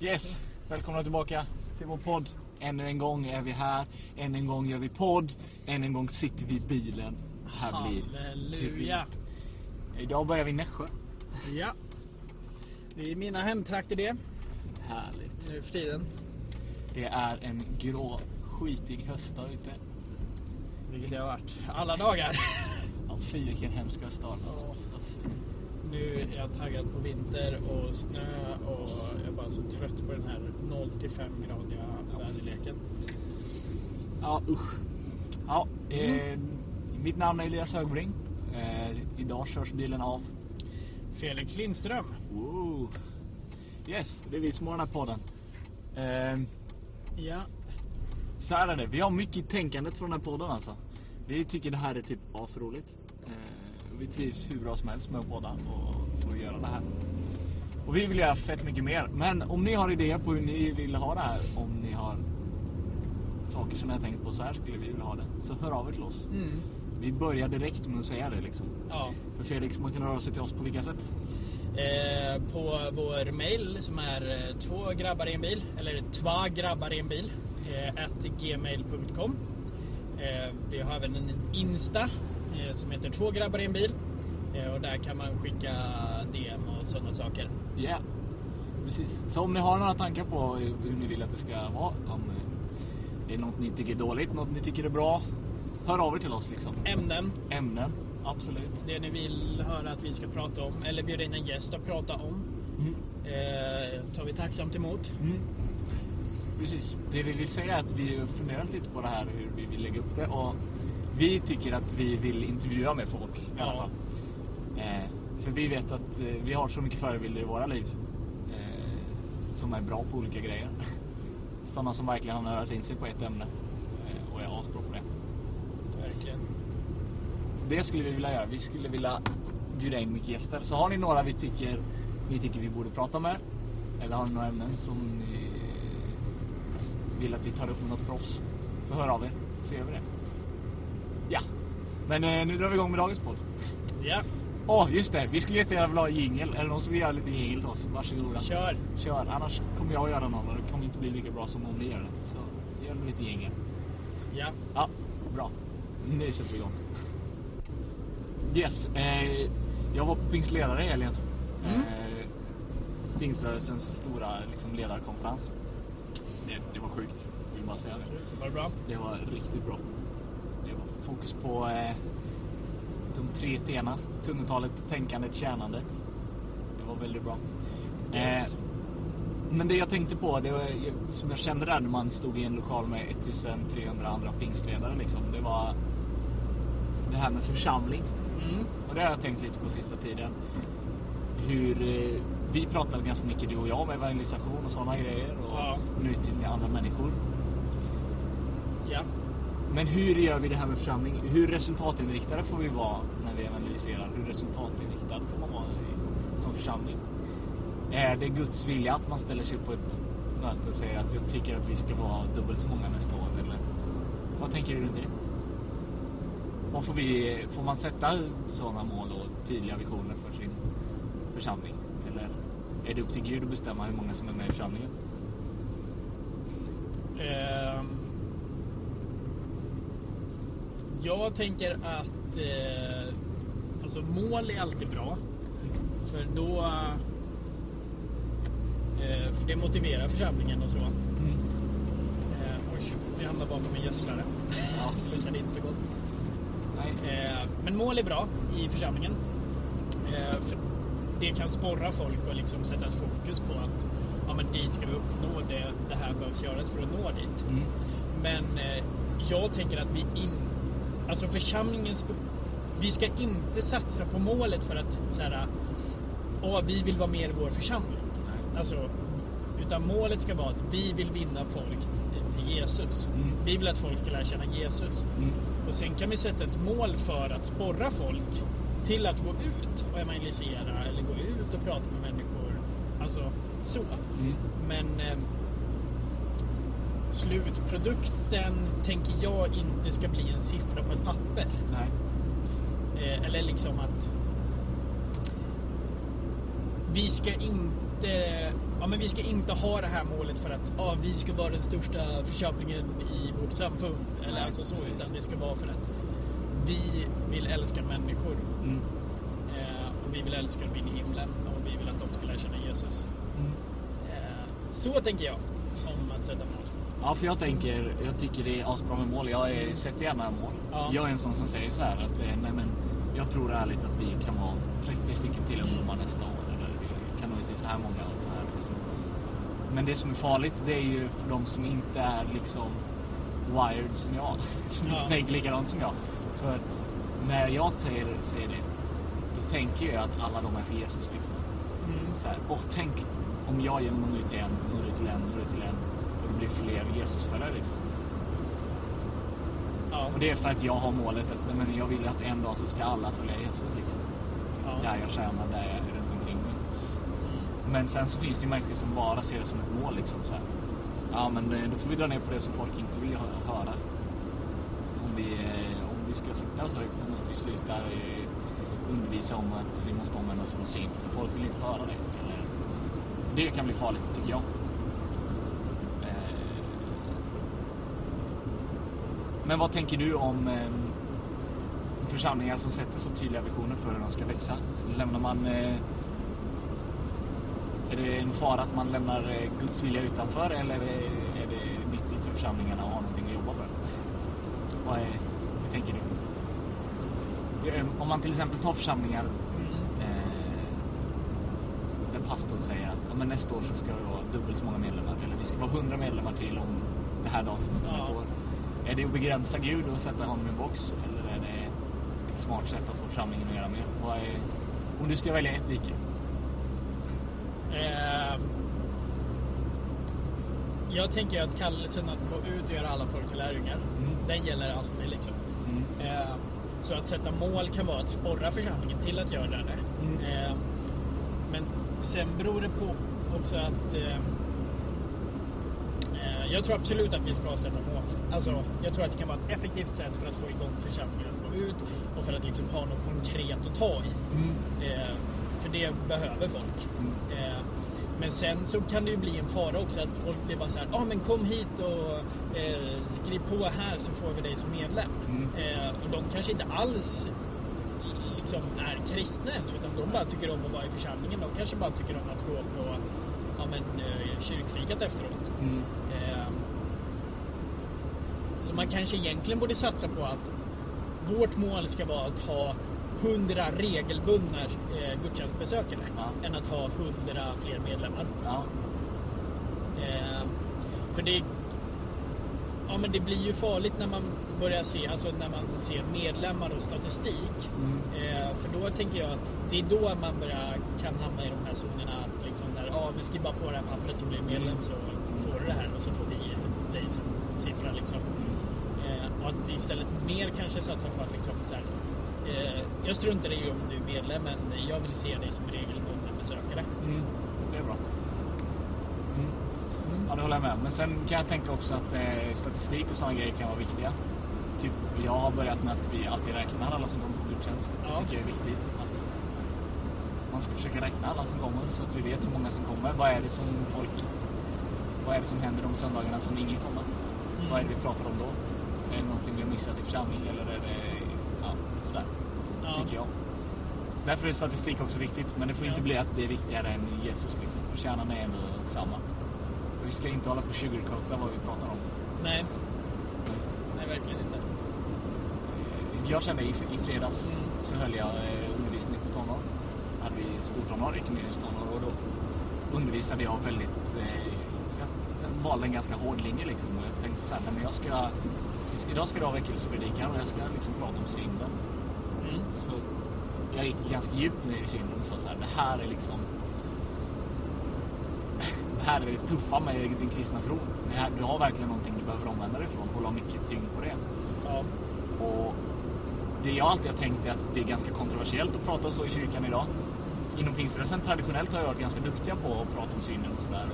Yes, välkomna tillbaka till vår podd. Ännu en gång är vi här. Ännu en gång gör vi podd. Ännu en gång sitter vi i bilen. Här blir Halleluja. trevligt. Idag börjar vi i Nässjö. Ja. Det är mina hemtrakter det, Härligt. nu för tiden. Det är en grå, skitig höstdag ute. Vilket det har varit alla dagar. Ja, fy vilken hemsk höstdag. Nu är jag taggad på vinter och snö och jag är bara så trött på den här 0 till 5 gradiga väderleken. Ja, usch. Ja, eh, mitt namn är Elias Högbring. Eh, idag körs bilen av... Felix Lindström. Wow. Yes, det är vi som har den här podden. Eh, Ja. Så här är det, vi har mycket i tänkandet från den här podden alltså. Vi tycker det här är typ asroligt. Eh, vi trivs hur bra som helst med podda och få göra det här. Och vi vill göra fett mycket mer. Men om ni har idéer på hur ni vill ha det här, om ni har saker som ni har tänkt på, så här skulle vi vilja ha det. Så hör av er till oss. Mm. Vi börjar direkt med att säga det liksom. Ja. För Felix, man kan höra sig till oss på vilka sätt? Eh, på vår mail som är eh, två grabbar i en bil, eller två grabbar i en bil, eh, at gmail.com. Eh, vi har även en Insta som heter två grabbar i en bil. Eh, och där kan man skicka DM och sådana saker. Ja, yeah. precis. Så om ni har några tankar på hur ni vill att det ska vara, om det är något ni tycker är dåligt, något ni tycker är bra, hör av er till oss liksom. Ämnen, Ämnen, absolut. det ni vill höra att vi ska prata om, eller bjuda in en gäst att prata om, Mm. eh, tar vi tacksamt emot. Mm. Precis. Det vi vill säga är att vi har funderat lite på det här, hur vi vill lägga upp det. Och vi tycker att vi vill intervjua med folk i alla fall. Eh, för vi vet att eh, vi har så mycket förebilder i våra liv. Eh, som är bra på olika grejer. Sådana som verkligen har nördat in sig på ett ämne. Eh, och är asbra på det. Verkligen. Så det skulle vi vilja göra. Vi skulle vilja bjuda in mycket gäster. Så har ni några vi tycker, ni tycker vi borde prata med. Eller har ni några ämnen som ni vill att vi tar upp med något proffs. Så hör av er. Så gör vi det. Ja. Men eh, nu drar vi igång med dagens podd. Ja, Åh, just det. Vi skulle jättegärna vilja ha jingel. Eller någon som vill göra lite jingel till oss. Varsågoda. kör! Kör. Annars kommer jag att göra någon och det kommer inte bli lika bra som om ni gör det. Så gör lite jingel. Ja. Ja, bra. Nu sätter vi igång. Yes, eh, jag var på pingstledare i helgen. Mm. Eh, Pingströrelsens stora liksom, ledarkonferens. Det, det var sjukt, vill bara säga det. Var det bra? Det var riktigt bra. Fokus på eh, de tre T'na. Tungotalet, tänkandet, tjänandet. Det var väldigt bra. Eh, men det jag tänkte på, det var, som jag kände där när man stod i en lokal med 1300 andra pingstledare, liksom, det var det här med församling. Mm. Och det har jag tänkt lite på sista tiden. Hur eh, vi pratar ganska mycket du och jag om evangelisation och sådana grejer. Och Ja. nutid med andra människor. Ja. Men hur gör vi det här med församling? Hur resultatinriktade får vi vara när vi evangeliserar? Hur resultatinriktad får man vara som församling? Är det Guds vilja att man ställer sig på ett möte och säger att jag tycker att vi ska vara dubbelt så många nästa år? Eller vad tänker du runt det? Vad får, vi, får man sätta sådana mål och tydliga visioner för sin församling? Eller är det upp till Gud att bestämma hur många som är med i församlingen? Um jag tänker att eh, alltså mål är alltid bra. För då... Eh, för det motiverar församlingen och så. Mm. Eh, oj, vi hamnar bakom en gödslare. Ja. Det luktade inte så gott. Eh, men mål är bra i församlingen. Eh, för det kan sporra folk och liksom sätta ett fokus på att ja, men dit ska vi uppnå, det, det här behövs göras för att nå dit. Mm. Men eh, jag tänker att vi in, alltså församlingens vi ska inte satsa på målet för att så här, åh, vi vill vara mer i vår församling. Nej. Alltså, utan målet ska vara att vi vill vinna folk till- Jesus. Mm. Vi vill att folk ska lära känna Jesus. Mm. Och sen kan vi sätta ett mål för att sporra folk till att gå ut och evangelisera eller gå ut och prata med människor. Alltså så. Mm. Men eh, slutprodukten tänker jag inte ska bli en siffra på ett papper. Eh, eller liksom att vi ska in, inte, ja, men vi ska inte ha det här målet för att ja, vi ska vara den största församlingen i vårt samfund. Eller Nej, alltså så, precis. utan det ska vara för att vi vill älska människor. Mm. Eh, och vi vill älska dem in i himlen och vi vill att de ska lära känna Jesus. Mm. Eh, så tänker jag om att sätta mål. Ja, för jag tänker, jag tycker det är asbra med mål. Jag är, sätter gärna mål. Ja. Jag är en sån som säger så här att eh, nej, men jag tror ärligt att vi kan vara 30 stycken till ungdomar nästa år. Eller vi kan nå ut till så här många och så här liksom. Men det som är farligt det är ju för de som inte är liksom wired som jag. Som Ja. inte tänker likadant som jag. För när jag säger, säger det, då tänker jag att alla de är för Jesus liksom. Så här, åh, tänk om jag genom att nå ut till en, ut till en, ut till en blir fler Jesusföljare liksom. Ja. Och det är för att jag har målet att men jag vill att en dag så ska alla följa Jesus liksom. Ja. Där jag tjänar, där jag är runt omkring mig. Men sen så finns det ju människor som bara ser det som ett mål liksom så här. Ja men då får vi dra ner på det som folk inte vill hö- höra. Om vi, eh, om vi ska sitta så högt så måste vi sluta eh, undervisa om att vi måste omvända oss från synd. För folk vill inte höra det. Det kan bli farligt tycker jag. Eh, Men vad tänker du om eh, församlingar som sätter så tydliga visioner för hur de ska växa? Lämnar man... Eh, är det en fara att man lämnar eh, Guds vilja utanför eller är det, är det nyttigt för församlingarna att ha någonting att jobba för? Vad är, hur tänker du? Om man till exempel tar församlingar eh, där pastorn säger att ja, men nästa år så ska det vara dubbelt så många medlemmar eller vi ska vara 100 medlemmar till om det här datumet om Ja. ett år. Är det att begränsa Gud och sätta honom i en box eller är det ett smart sätt att få församlingen att göra mer? Vad är, om du ska välja ett dike? Ehm, jag tänker att kallelsen att gå ut och göra alla folk till lärjungar, Mm. den gäller alltid. Liksom. Mm. Ehm, så att sätta mål kan vara att sporra församlingen till att göra det. Mm. Ehm, men sen beror det på också att eh, jag tror absolut att vi ska sätta mål. Alltså, jag tror att det kan vara ett effektivt sätt för att få igång församlingen att gå ut och för att liksom ha något konkret att ta i. Mm. Eh, för det behöver folk. Mm. Eh, men sen så kan det ju bli en fara också att folk blir bara så här, ja ah, men kom hit och eh, skriv på här så får vi dig som medlem. Mm. Eh, och de kanske inte alls liksom är kristna ens utan de bara tycker om att vara i församlingen. De kanske bara tycker om att gå på ja, men, eh, kyrkfikat efteråt. Mm. Så man kanske egentligen borde satsa på att vårt mål ska vara att ha 100 regelbundna eh, gudstjänstbesökare Ja. än att ha 100 fler medlemmar. Ja. Eh, för det, ja, men det blir ju farligt när man börjar se, alltså när man ser medlemmar och statistik. Mm. Eh, för då tänker jag att det är då man börjar, kan hamna i de här zonerna. Att liksom där, ja, men skriv bara på det här pappret som blir medlem så får du det här och så får vi dig som siffra. Liksom. Att istället mer kanske satsa på att liksom, så här, eh, jag struntar i om du är medlem men jag vill se dig som regelbunden besökare. Mm. Det är bra. Mm. Ja, det håller jag med. Men sen kan jag tänka också att eh, statistik och sådana grejer kan vara viktiga. Typ, jag har börjat med att vi alltid räknar alla som kommer på gudstjänst. Ja. Det tycker jag är viktigt. Att man ska försöka räkna alla som kommer så att vi vet hur många som kommer. Vad är det som folk... Vad är det som händer de söndagarna som ingen kommer? Mm. Vad är det vi pratar om då? Är det någonting vi har missat i församling eller är det... Ja, sådär. Ja. Tycker jag. Så därför är statistik också viktigt. Men det får inte Ja. bli att det är viktigare än Jesus. Liksom. För kärnan är ändå samma. Och vi ska inte hålla på och sugarcoata vad vi pratar om. Nej, nej verkligen inte. Jag kände i, i fredags Mm. så höll jag eh, undervisning på tonår. Hade vi stortonår, ekumenisk-tonår och då undervisade jag väldigt... Eh, valde en ganska hård linje liksom. Och jag tänkte så här, men jag ska... Idag ska det vara väckelsepredikan och jag ska liksom prata om synden. Mm. Så jag gick ganska djupt ner i synden och sa så här, det här är liksom... Det här är det tuffa med din kristna tro. Du har verkligen någonting du behöver omvända dig ifrån och la mycket tyngd på det. Ja. Och det jag alltid har tänkt är att det är ganska kontroversiellt att prata så i kyrkan idag. Inom pingströrelsen traditionellt har jag varit ganska duktiga på att prata om synden och sådär.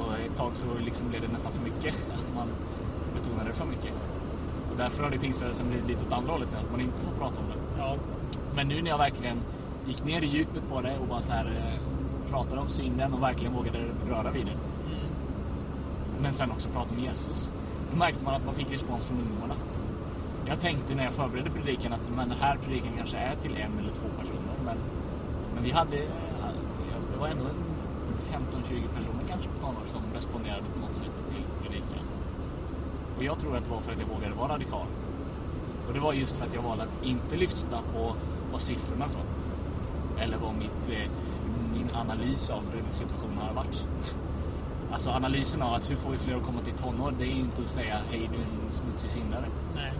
Och, ett tag så liksom blev det nästan för mycket. Att man betonade det för mycket. Och därför har det pingströrelsen blivit lite åt andra hållet nu, att man inte får prata om det. Ja. Men nu när jag verkligen gick ner i djupet på det och bara så här eh, pratade om synden och verkligen vågade röra vid det. Mm. Men sen också prata om Jesus. Då märkte man att man fick respons från ungdomarna. Jag tänkte när jag förberedde predikan att men den här predikan kanske är till en eller två personer. Men, men vi hade, det var ändå en 15-20 personer kanske på tonår som responderade på något sätt till predikan. Och jag tror att det var för att jag vågade vara radikal. Och det var just för att jag valde att inte lyssna på vad siffrorna sa. Eller vad mitt, eh, min analys av situationen har varit. Alltså analysen av att hur får vi fler att komma till tonår, det är inte att säga hej du är en smutsig syndare. Nej.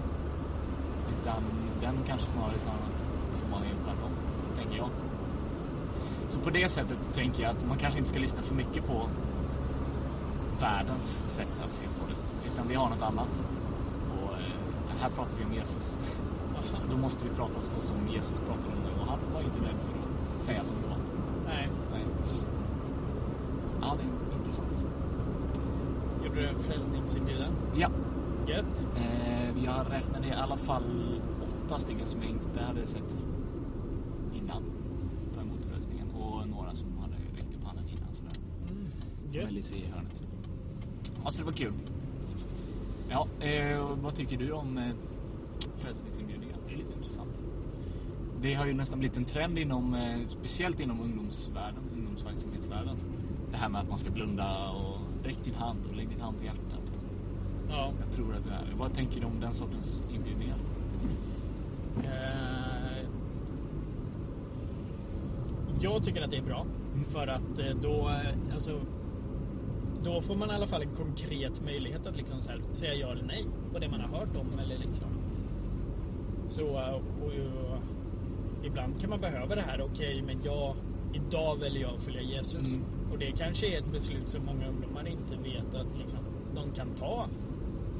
Utan den kanske snarare sa något som man är tvärtom, tänker jag. Så på det sättet tänker jag att man kanske inte ska lyssna för mycket på världens sätt att se på det. Utan vi har något annat. Och eh, här pratar vi om Jesus. Då måste vi prata så som Jesus pratade om det. Och han var inte rädd för att säga som det var. Nej. Nej. Ja, det är intressant. Gjorde du en frälsningsinbjudan? Ja, Gött. eh, jag räknade i alla fall åtta stycken som jag inte hade sett innan ta emot frälsningen. Och några som hade räckt upp handen innan. Sådär. Mm. Lite i hörnet. Alltså det var kul. Ja, eh, vad tycker du om eh, frälsningsinbjudningar? Det är lite intressant. Det har ju nästan blivit en trend inom, eh, speciellt inom ungdomsvärlden, ungdomsverksamhetsvärlden. Det här med att man ska blunda och räck din hand och lägg din hand på hjärtat. Ja. Jag tror att det är. Vad tänker du om den sortens inbjudningar? Eh, jag tycker att det är bra. För att eh, då, eh, alltså, då får man i alla fall en konkret möjlighet att liksom så här, säga ja eller nej på det man har hört om. Eller liksom. Så, eh, och, och, ibland kan man behöva det här. Okej, men jag, idag väljer jag att följa Jesus. Mm. Och det kanske är ett beslut som många ungdomar inte vet att liksom, de kan ta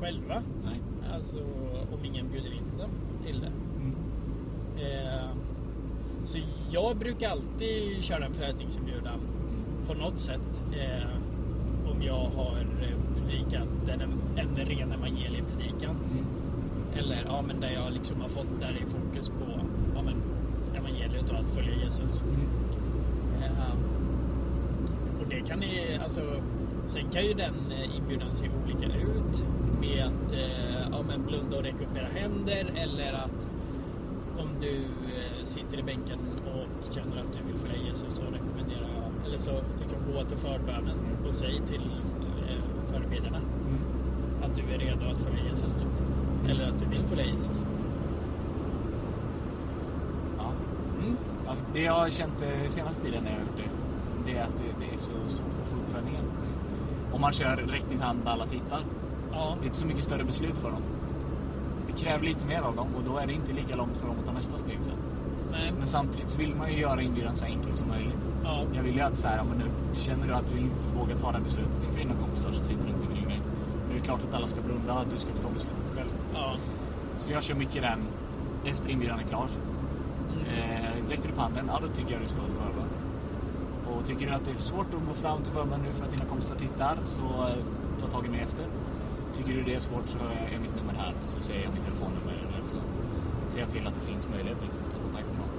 själva. Nej. Alltså om ingen bjuder in dem till det. Mm. Eh, så jag brukar alltid köra en frälsningsinbjudan på något sätt. Eh, jag har eh, predikat en, en ren evangeliepredikan. Mm. Eller ja, men där jag liksom har fått där i fokus på ja, men, evangeliet och att följa Jesus. Mm. Eh, och det kan ni, alltså, sen kan ju den eh, inbjudan se olika ut. Med att eh, ja, men blunda och räcka upp era händer eller att om du eh, sitter i bänken och känner att du vill följa Jesus så rekommenderar jag, eller så liksom gå till förbönen och säg till eh, förebedjarna Mm. att du är redo att följa Jesus nu. Eller att du vill följa Jesus. Ja. Mm. Ja, det jag har känt eh, senaste tiden när jag har gjort det, det är att det, det är så svårt att få uppföljningen. Om man kör räck din hand alla tittar. Ja, Det är inte så mycket större beslut för dem. Det kräver lite mer av dem och då är det inte lika långt för dem att ta nästa steg sen. nej, Men samtidigt så vill man ju göra inbjudan så enkelt som möjligt. ja, Jag vill ju att så här, men nu känner du att du inte vågar ta det här beslutet inför dina kompisar som sitter runt omkring dig. Nu är det klart att alla ska blunda och att du ska få ta beslutet själv. ja. Så jag kör mycket den efter inbjudan är klar. Mm. Eh, räcker du upp handen, ja då tycker jag du ska gå till förbön. Och tycker du att det är svårt att gå fram till förbön nu för att dina kompisar tittar, så eh, ta tag i mig efter. Tycker du det är svårt så är mitt nummer här. Så säger jag mitt telefonnummer eller så ser jag till att det finns möjlighet liksom, att ta kontakt med någon.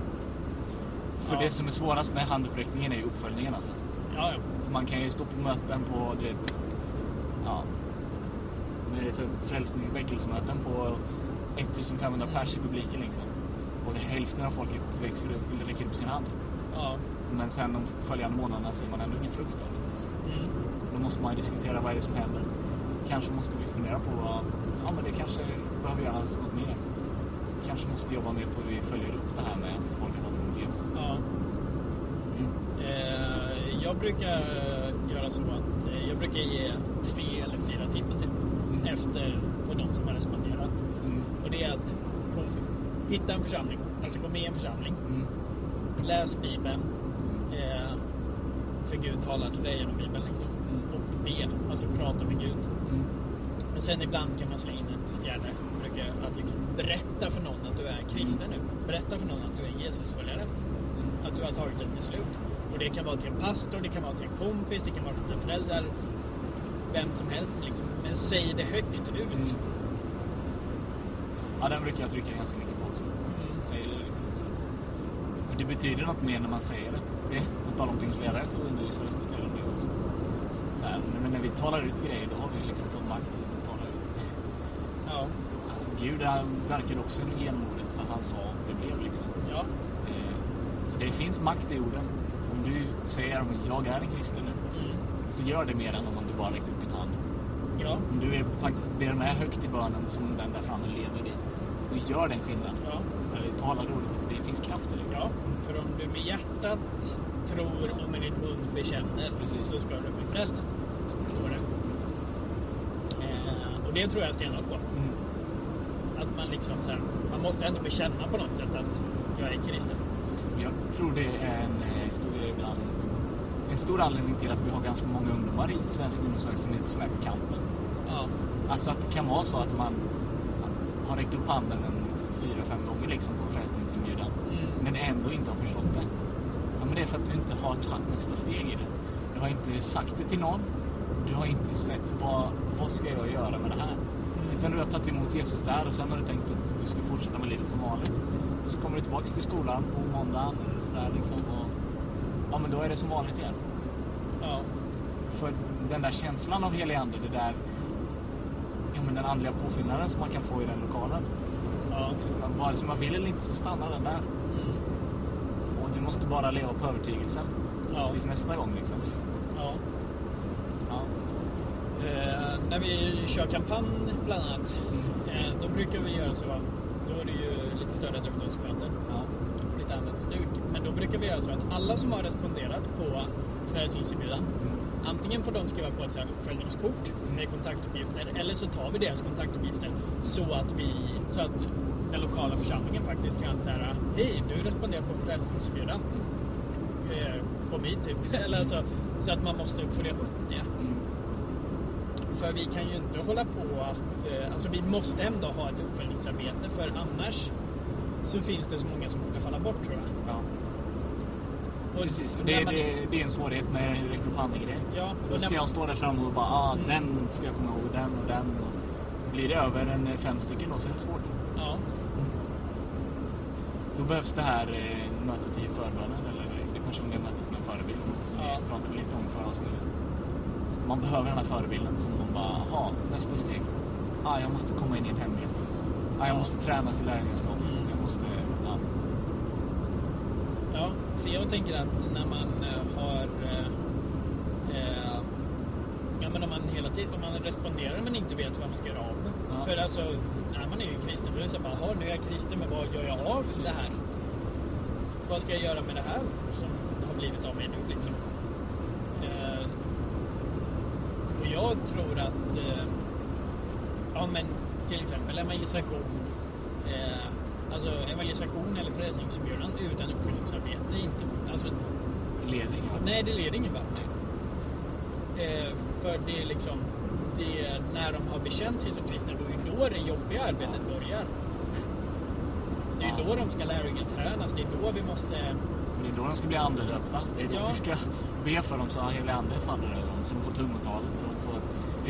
För Ja. det som är svårast med handuppräckningen är ju uppföljningen alltså. ja, ja. För man kan ju stå på möten på, du vet, ja, det så frälsning, väckelsemöten på 1500 pers i publiken liksom. Och det hälften av folket växer upp, eller räcker upp sin hand. ja. Men sen de följande månaderna ser man ändå ingen frukt av det. Mm. Då måste man ju diskutera vad är det som händer. Kanske måste vi fundera på ja men det kanske behöver göras något mer. Kanske måste jobba mer på hur vi följer upp det här med att folk har tagit emot Jesus. ja. Mm. Eh, jag brukar göra så att eh, jag brukar ge tre eller fyra tips typ, Mm. efter på de som har responderat. Mm. Och det är att hitta en församling, alltså gå med i en församling, Mm. läs Bibeln, eh, för Gud talar till dig genom Bibeln. Liksom. Mm. Och be, alltså prata med Gud. Och sen ibland kan man slänga in ett fjärde. Brukar att liksom berätta för någon att du är kristen nu. Berätta för någon att du är Jesusföljare. Att du har tagit ett beslut. Och det kan vara till en pastor, det kan vara till en kompis, det kan vara till föräldrar. Vem som helst liksom. Men säg det högt ut. Mm. Ja, den brukar jag trycka ganska mycket på också. Mm. Säger det liksom. Så för det betyder något mer när man säger det. det, på tal om pingsledare så undervisades det en del om det också. Så här, men när vi talar ut grejer då har vi liksom fått makt att ut. Ja. Alltså Gud han verkade också genom ordet för han sa och det blev liksom. Ja. Eh, Så det finns makt i orden. Om du säger att jag är en kristen nu, Mm. så gör det mer än om du bara räckt upp din hand. Ja. Om du är, faktiskt ber med högt i bönen som den där framme leder dig och gör den skillnaden. Ja. Eller talar ordet, det finns kraft i det. Ja, för om du med hjärtat tror och med din mun bekänner Precis. så ska du bli frälst. Står det. Eh, och det tror jag stenhårt på. Mm. Att man liksom så här, man måste ändå bekänna på något sätt att jag är kristen. Jag tror det är en eh, stor ibland. En stor anledning till att vi har ganska många ungdomar i svensk ungdomsverksamhet som är på kampen. Ja. Alltså att det kan vara så att man har räckt upp handen en fyra, fem gånger liksom på frälsningsinbjudan. Mm. Men ändå inte har förstått det. Ja, men det är för att du inte har tagit nästa steg i det. Du har inte sagt det till någon. Du har inte sett vad, vad ska jag göra med det här. Utan du har tagit emot Jesus där och sen har du tänkt att du ska fortsätta med livet som vanligt. Och så kommer du tillbaka till skolan på måndagen eller sådär liksom. Och, ja men då är det som vanligt igen. Ja. För den där känslan av helig ande, det där ja, men den andliga påfyllnaden som man kan få i den lokalen. Ja. Vare sig man vill eller inte så stannar den där. Mm. Och du måste bara leva på övertygelsen. Ja. Tills nästa gång liksom. ja. Ja. Eh, när vi kör kampanj bland annat, eh, då brukar vi göra så. Då är det ju lite större ungdomsmöten. Ja. lite annat stuk. Men då brukar vi göra så att alla som har responderat på frälsningsinbjudan Mm. Antingen får de skriva på ett uppföljningskort med kontaktuppgifter eller så tar vi deras kontaktuppgifter så att, vi, så att den lokala församlingen faktiskt kan säga Hej, du responderar på frälsningsinbjudan. Eh, kom hit typ. Eller så, så att man måste följa upp det. Mm. För vi kan ju inte hålla på att... eh, Alltså vi måste ändå ha ett uppföljningsarbete för annars så finns det så många som kommer falla bort tror jag. Ja. Och Precis. när Det, man- det, det är en svårighet med räcka upp handen-grejen. Ja, Då och ska man- jag stå där framme och bara, ah, Mm. den ska jag komma ihåg, den och den. Och blir det över en eh, fem stycken då så är det svårt. Ja, Då behövs det här eh, mötet i förbönen eller det personliga mötet med en förebild som Ja. vi pratade lite om förra avsnittet. Man behöver den här förebilden som man bara, aha, nästa steg. Ah, jag måste komma in i en hemlighet. Ah, jag Ja. måste tränas i lärjungaskapet. Mm. Jag måste, ja. Ja, för jag tänker att när man eh, har... Eh, eh, ja, men om man hela tiden om man responderar men inte vet vad man ska göra av det. Ja. För alltså, när man är ju kristen, då är det så bara, "Jaha, nu är jag kristen, men vad gör jag av Precis. det här? Vad ska jag göra med det här som har blivit av mig nu liksom? Eh, och jag tror att, eh, ja men till exempel evangelisation, eh, alltså evangelisation eller frälsningsinbjudan utan uppföljningsarbete är inte, alltså ledning. Ja. Nej, det leder ingen vart. Eh, för det är liksom, det är när de har bekänt sig som kristna, då är då det jobbiga arbetet börjar. Det är då de ska lärjungatränas, det är då vi måste... Det är då de ska bli andedöpta. Det är då Ja. vi ska be för dem så att helig ande faller över de får tungotalet, de får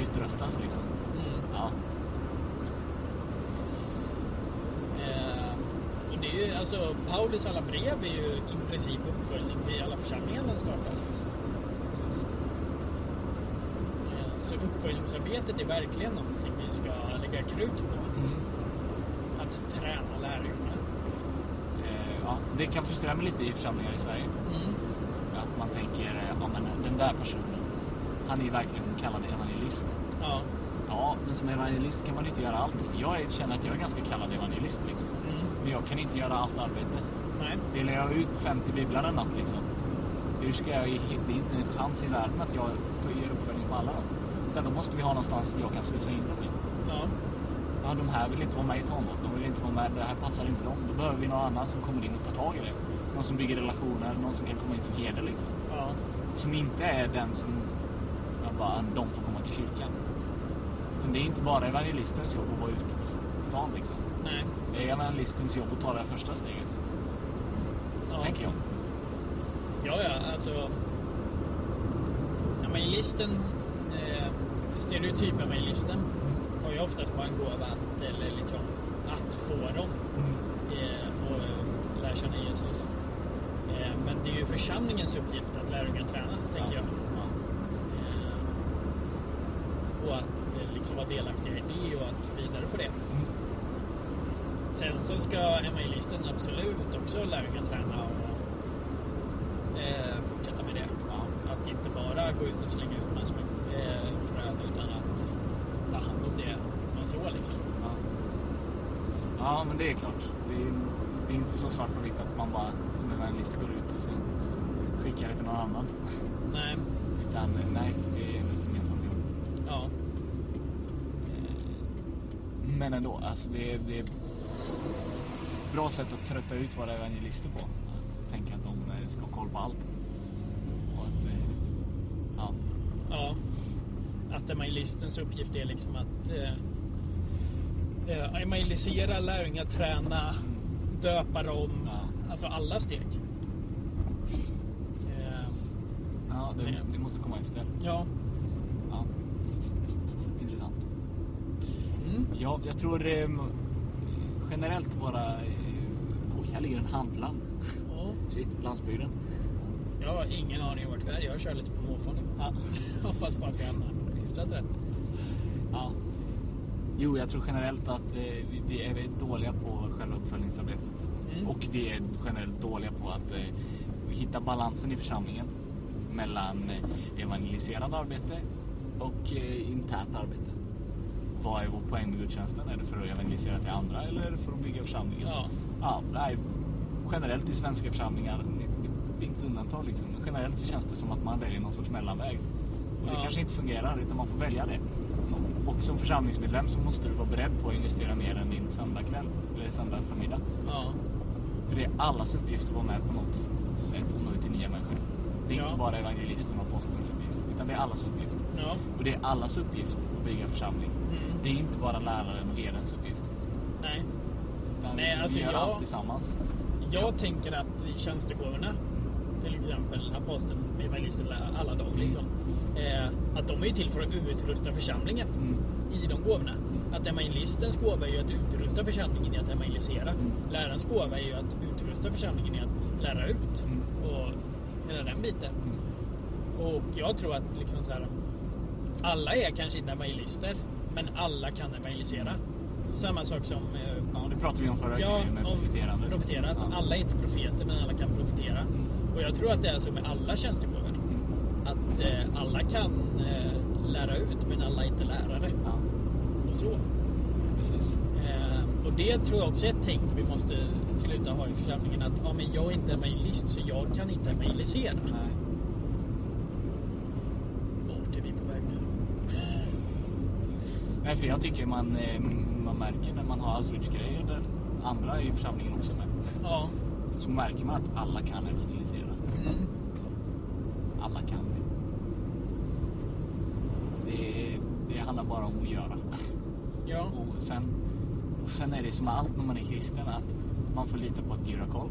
utröstas liksom. Mm, Ja. eh, och det är ju, alltså, Paulus alla brev är ju i princip uppföljning till alla församlingar startas. Precis. Eh, så uppföljningsarbetet är verkligen någonting vi ska lägga krut på. Mm. Att träna lärjungar. Eh, ja, det kan frustrera mig lite i församlingar i Sverige. Mm. Att man tänker, eh, ja men den där personen, han är verkligen kallad evangelist. Ja. Ja, men som evangelist kan man inte göra allting. Jag känner att jag är ganska kallad evangelist liksom. Mm. Men jag kan inte göra allt arbete. Nej. Delar jag ut 50 biblar en natt liksom. Hur ska jag, det är inte en chans i världen att jag får ge uppföljning på alla dem. Utan då måste vi ha någonstans jag kan slussa in dem i. Ja. Ja, de här vill inte vara med i tonåren. De vill inte vara med. Det här passar inte dem. Då behöver vi någon annan som kommer in och tar tag i det. Någon som bygger relationer. Någon som kan komma in som herde liksom. Ja. Som inte är den som bara, de får komma till kyrkan. Utan det är inte bara evangelistens jobb att vara ute på stan liksom. Nej. Det är evangelistens jobb att ta det här första steget. Ja. Tänker jag. Ja, ja, alltså. Evangelisten, eh, stereotyp-evangelisten har ju oftast bara en gåva att, eller liksom, att få dem Mm. eh, och lära känna Jesus. Eh, Men det är ju församlingens uppgift att lärjungaträna, tänker jag. Ja. Eh, Och att eh, liksom vara delaktiga i det och att vidare på det. Mm. Sen så ska evangelisten absolut också lärjungaträna och eh, fortsätta med det. Ja. Att inte bara gå ut och slänga ut massor med eh, fröd utan att ta hand om det man så liksom. Ja. ja, men det är klart. Det är, det är inte så svart och vitt att man bara som evangelist går ut och sen skickar det till någon annan. Nej, Utan nej, det är ett gemensamt jobb. ja. Eh, Men ändå, alltså det är, det är ett bra sätt att trötta ut våra evangelister på. Att tänka att de eh, ska ha koll på allt. Och att, eh, ja, Ja, att evangelistens uppgift är liksom att eh, eh, evangelisera, lärjungaträna, döpa dem, Ja. alltså alla steg. Eh, ja det, det måste komma efter. ja. Ja. Ja, jag tror eh, generellt. Eh, oj, här ligger en handland. Ja. Shit, landsbygden. Jag har ingen aning vart vi är. Jag kör lite på måfå nu. Ja. Hoppas på att vi hamnar hyfsat rätt. ja. Jo, jag tror generellt att eh, vi- är dåliga på själva uppföljningsarbetet. Mm. Och vi är generellt dåliga på att eh, hitta balansen i församlingen mellan eh, evangeliserande arbete och eh, internt arbete. Vad är vår poäng med gudstjänsten? Är det för att evangelisera till andra eller är det för att bygga församlingen? Ja. Ja, nej, generellt i svenska församlingar, det, finns undantag liksom. Generellt så känns det som att man väljer någon sorts mellanväg. Och det Ja. kanske inte fungerar utan man får välja det. Och som församlingsmedlem så måste du vara beredd på att investera mer än din söndagkväll eller söndag förmiddag. Ja. För det är allas uppgift att vara med på något sätt och nå ut till nya människor. Det är Ja. inte bara evangelisten och apostelns uppgift, utan det är allas uppgift. Ja. Och det är allas uppgift att bygga församling. Mm. Det är inte bara läraren och herdens uppgift. Nej. Utan Nej, alltså vi gör jag- allt tillsammans. Jag tänker att tjänstegåvorna, till exempel aposteln, evangelisten, alla de Mm. liksom, eh, att de är ju till för att utrusta församlingen Mm. i de gåvorna. Att evangelistens gåva är ju att utrusta församlingen i att evangelisera. Mm. Lärarens gåva är ju att utrusta församlingen i att lära ut. Mm. Och hela den biten. Mm. Och jag tror att liksom så här, alla är kanske inte evangelister, men alla kan evangelisera. Samma sak som eh, Ja, det pratade vi om förra Ja, veckan med om profeterandet. profetera. Att Ja. Alla är inte profeter, men alla kan profetera. Mm. Och jag tror att det är så med alla tjänstegåvor. Mm. Att eh, alla kan eh, lära ut, men alla är inte lärare. Ja, Och så. precis. Eh, och det tror jag också är ett tänk vi måste sluta ha i församlingen. Att ja, men jag är inte evangelist, så jag kan inte evangelisera. Nej. Vart är vi på väg nu? Nej, för jag tycker man, eh, man märker när man har outreach-grejer där andra i församlingen också med. Ja. Så märker man att alla kan evangelisera. Mm. Alla kan det. Det, det handlar bara om att göra. Ja. Och sen, och sen är det som allt när man är kristen att man får lita på att Gud har koll.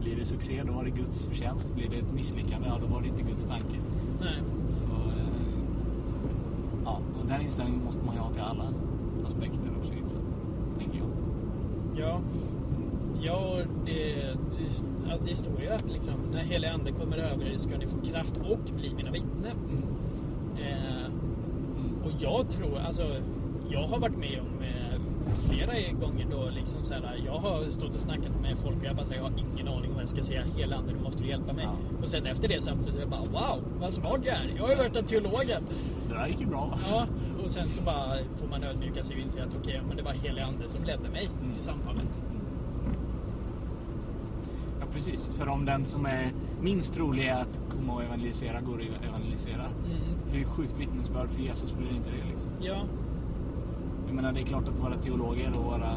Blir det succé, då var det Guds förtjänst. Blir det ett misslyckande, ja då var det inte Guds tanke. Nej. Så eh, den inställningen måste man ju ha till alla aspekter av sitt tänker jag. Ja. Ja, det, det, det står ju att liksom, när helig ande kommer över er ska ni få kraft och bli mina vittnen. Mm. Eh, Mm. och jag tror, alltså, jag har varit med om flera gånger då liksom så här, jag har stått och snackat med folk och jag bara säger jag har ingen aning om vad jag ska säga. Hela ande, du måste hjälpa mig. Ja. Och sen efter det samtidigt, jag bara wow, vad smart jag är. Jag har ju varit en teologen. Det där gick ju bra. Ja, och sen så bara får man ödmjuka sig och inse att okej, men det var helig ande som ledde mig Mm. till samtalet. Ja, precis. För om den som är minst trolig är att komma och evangelisera går och evangelisera. Mm. Hur sjukt vittnesbörd för Jesus blir inte det liksom? Ja, Jag menar, det är klart att våra teologer och våra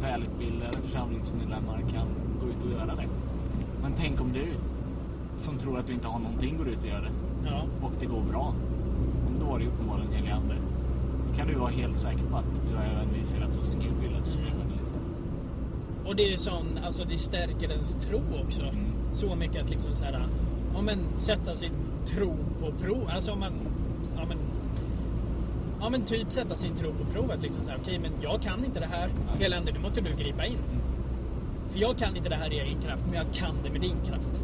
välutbildade församlingsmedlemmar kan gå ut och göra det. Men tänk om du, som tror att du inte har någonting, går ut och gör det. ja, Och det går bra. Men då är det uppenbarligen helig ande. Då kan du vara helt säker på att du har evangeliserat så som Gud vill att du ska Mm. evangelisera. och det är sån, alltså det stärker ens tro också. Mm. Så mycket att liksom så här, ja men sätta sin tro på prov. Alltså om man, ja men typ sätta sin tro på provet. Liksom så här, okej men jag kan inte det här. Nej. Hela ande, nu måste du gripa in. För jag kan inte det här i egen kraft, men jag kan det med din kraft.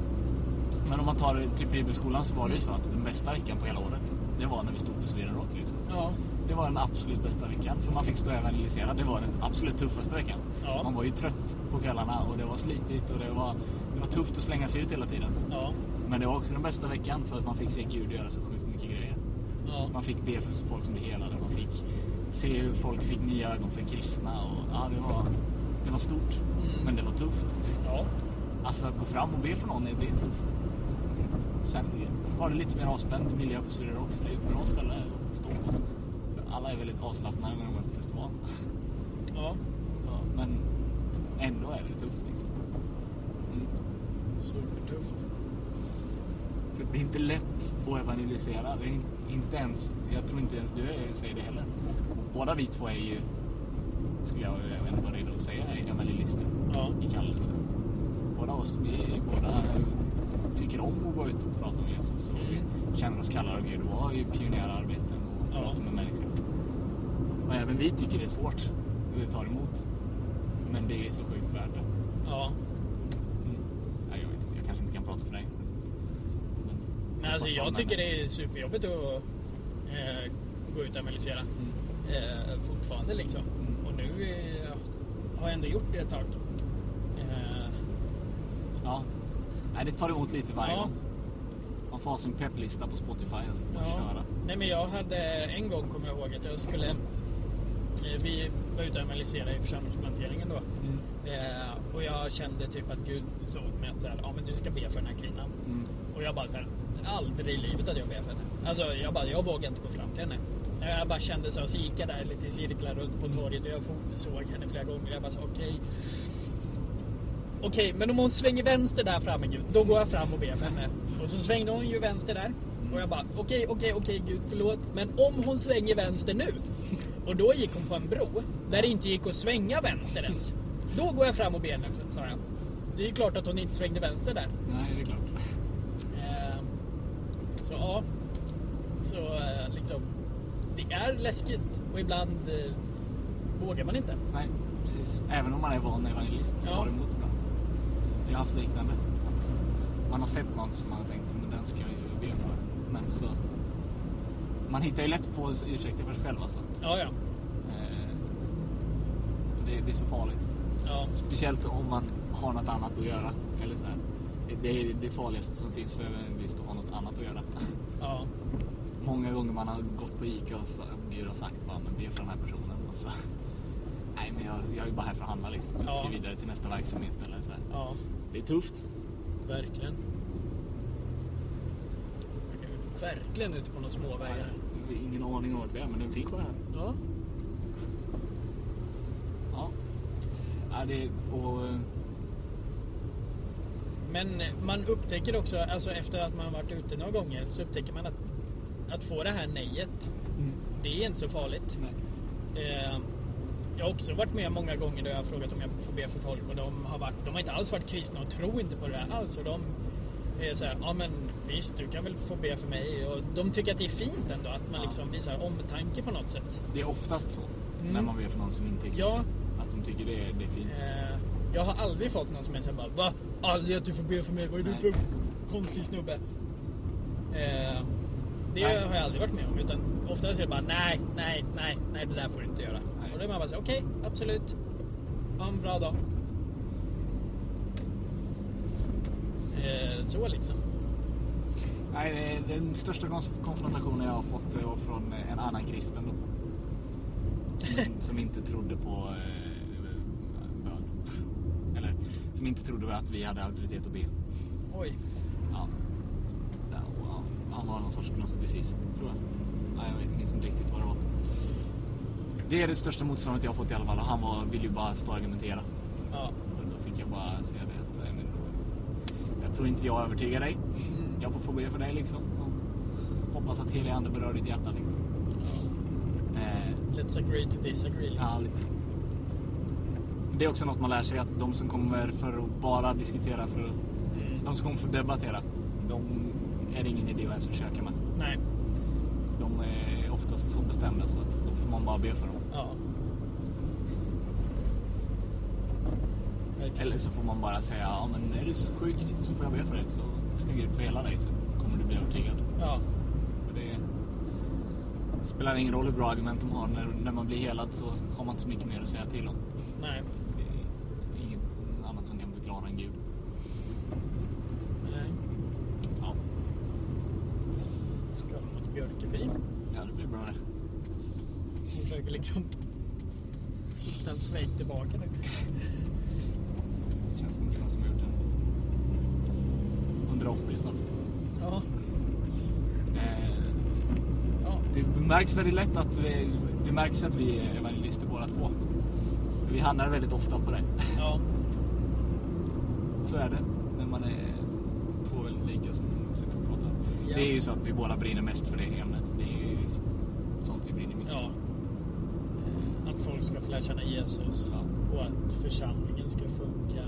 Men om man tar till bibelskolan så var det ju så att den bästa veckan på hela året, det var när vi stod på Sweden Rock. Liksom. Ja. Det var den absolut bästa veckan, för man fick stå och evangelisera. Det var den absolut tuffaste veckan. Ja. Man var ju trött på kvällarna och det var slitigt och det var, det var tufft att slänga sig ut hela tiden. Ja. Men det var också den bästa veckan för att man fick se Gud göra så sjukt. Ja. Man fick be för folk som blev helade. Man fick se hur folk fick nya ögon för kristna. Och, ja, det, var, det var stort, Mm. men det var tufft. Ja. Alltså att gå fram och be för någon, det är tufft. Sen var det lite mer avspänd miljö på Sweden Rock, så det är ett bra ställe att stå på. Alla är väldigt avslappnade när de är på festival. Ja. Så, men ändå är det tufft liksom. Mm. Supertufft. Så det är inte lätt att evangelisera. Det är in- inte ens, jag tror inte ens du säger det heller. Båda vi två är ju, skulle jag ändå vara redo att säga, evangelister Ja. i kallelsen. Båda oss, vi båda tycker om att gå ut och prata om Jesus och vi känner oss kallade av Gud och har ju pionjärarbeten och Ja. pratar med människor. Och även vi tycker det är svårt, det tar emot. Men det är så sjukt värt det. Ja. Mm. Nej, jag vet inte, jag kanske inte kan prata för dig. Men, Men alltså jag tycker det är superjobbigt att eh, gå ut och analysera. Mm. Eh, fortfarande liksom. Mm. Och nu eh, har jag ändå gjort det ett tag. Eh, Ja. Nej, det tar emot lite varje Ja. gång. Man får ha sin pepplista på Spotify och så Ja. köra. Nej men jag hade en gång kommer jag ihåg att jag skulle eh, Vi var ute och analyserade i församlingsplanteringen då. Mm. Eh, och jag kände typ att Gud såg mig att så här, ja men du ska be för den här kvinnan. Mm. Och jag bara så här, aldrig i livet att jag ber för henne. Alltså jag bara, jag vågade inte gå fram till henne. Jag bara kände så, så gick jag där lite i cirklar runt på torget och jag såg henne flera gånger. Jag bara så, okej. Okej, men om hon svänger vänster där framme Gud, då går jag fram och ber för henne. Och så svängde hon ju vänster där. Och jag bara, okej, okej, okej Gud, förlåt. Men om hon svänger vänster nu. Och då gick hon på en bro, där det inte gick att svänga vänster ens. Då går jag fram och ber henne, sa jag. Det är ju klart att hon inte svängde vänster där. Nej, det är klart. Eh, så ja, så eh, liksom det är läskigt och ibland eh, vågar man inte. Nej, precis. Även om man är van evangelist så Ja. tar det emot bra. Jag har haft liknande. Att man har sett någon som man har tänkt, men den ska jag ju be för. Men så... Man hittar ju lätt på ursäkter för sig själv alltså. Ja, ja. Eh, Det, det är så farligt. ja. Speciellt om man har något annat att göra. Eller så här. Det- Det är det farligaste som finns för en evangelist att ha något annat att göra. ja. Många gånger man har gått på Ica och, sa- och sagt bara, men be för den här personen. Och så, nej, men jag, jag är bara här för att handla liksom. Jag ska Ja. vidare till nästa verksamhet eller så här. ja. Det är tufft. Verkligen. Verkligen ute på några små vägar. Jag har ingen aning om vart vi är, men den finns här. Ja. Ja. ja det, och, eh, Men man upptäcker också, alltså efter att man varit ute några gånger, så upptäcker man att att få det här nejet, mm, det är inte så farligt. Eh, jag har också varit med många gånger där jag har frågat om jag får be för folk och de har, varit, de har inte alls varit kristna och tror inte på det här alls. Och de är så här, ja men visst du kan väl få be för mig. Och de tycker att det är fint ändå att man Ja. liksom visar omtanke på något sätt. Det är oftast så. Mm. När man ber för någon som inte är kristen. Ja. Att de tycker det är, det är fint. Eh, jag har aldrig fått någon som är såhär bara Va? Aldrig att du får be för mig, vad är du för konstig snubbe? Eh, det Nej. har jag aldrig varit med om. Utan oftast är det bara nej, nej, nej, nej det där får du inte göra. Nej. Och då är man bara såhär, okej, absolut. Ha en bra dag. Eh, så liksom. Nej, den största konf- konfrontationen jag har fått det var från en annan kristen då. Som, som inte trodde på eh, bön. Eller som inte trodde att vi hade auktoritet att be. Oj. Ja. Ja, ja, Han var någon sorts gnosticist, tror jag. Nej, jag minns inte riktigt vad det var. Det är det största motståndet jag har fått i alla fall. Han var, ville ju bara stå och argumentera. Ja. Och då fick jag bara säga det att nej, men jag tror inte jag övertygar dig. Mm. Jag får få be för dig liksom. Och hoppas att helig ande berör ditt hjärta liksom. Eh, Let's agree to disagree. Liksom. ja, lite så. Det är också något man lär sig att de som kommer för att bara diskutera, för att, Mm. de som kommer för att debattera, de är det ingen idé att ens försöka med. Nej. De är oftast så bestämda så att då får man bara be för dem. Ja. Eller så får man bara säga, ja men är du så sjuk så får jag be för dig. Så ska Gud få hela dig så kommer du bli övertygad. Ja. För det, det spelar ingen roll hur bra argument de har. När, när man blir helad så har man inte så mycket mer att säga till om. Nej. Det är inget annat som kan förklara en Gud. Nej. Ja, Så kör de mot Björkeby. ja det blir bra det. Hon försöker liksom hitta en sväng tillbaka nu. Känns nästan som jag gjort en 180 snart. Ja. Eh, Ja. det märks väldigt lätt att vi, det märks att vi är evangelister båda två. Vi hamnar väldigt ofta på det. Ja. Så är det när man är två väldigt lika som sitter och pratar. Ja. Det är ju så att vi båda brinner mest för det ämnet. Det är ju sånt vi brinner mycket Ja. för. Att folk ska få lära känna Jesus Ja. och att församlingen ska funka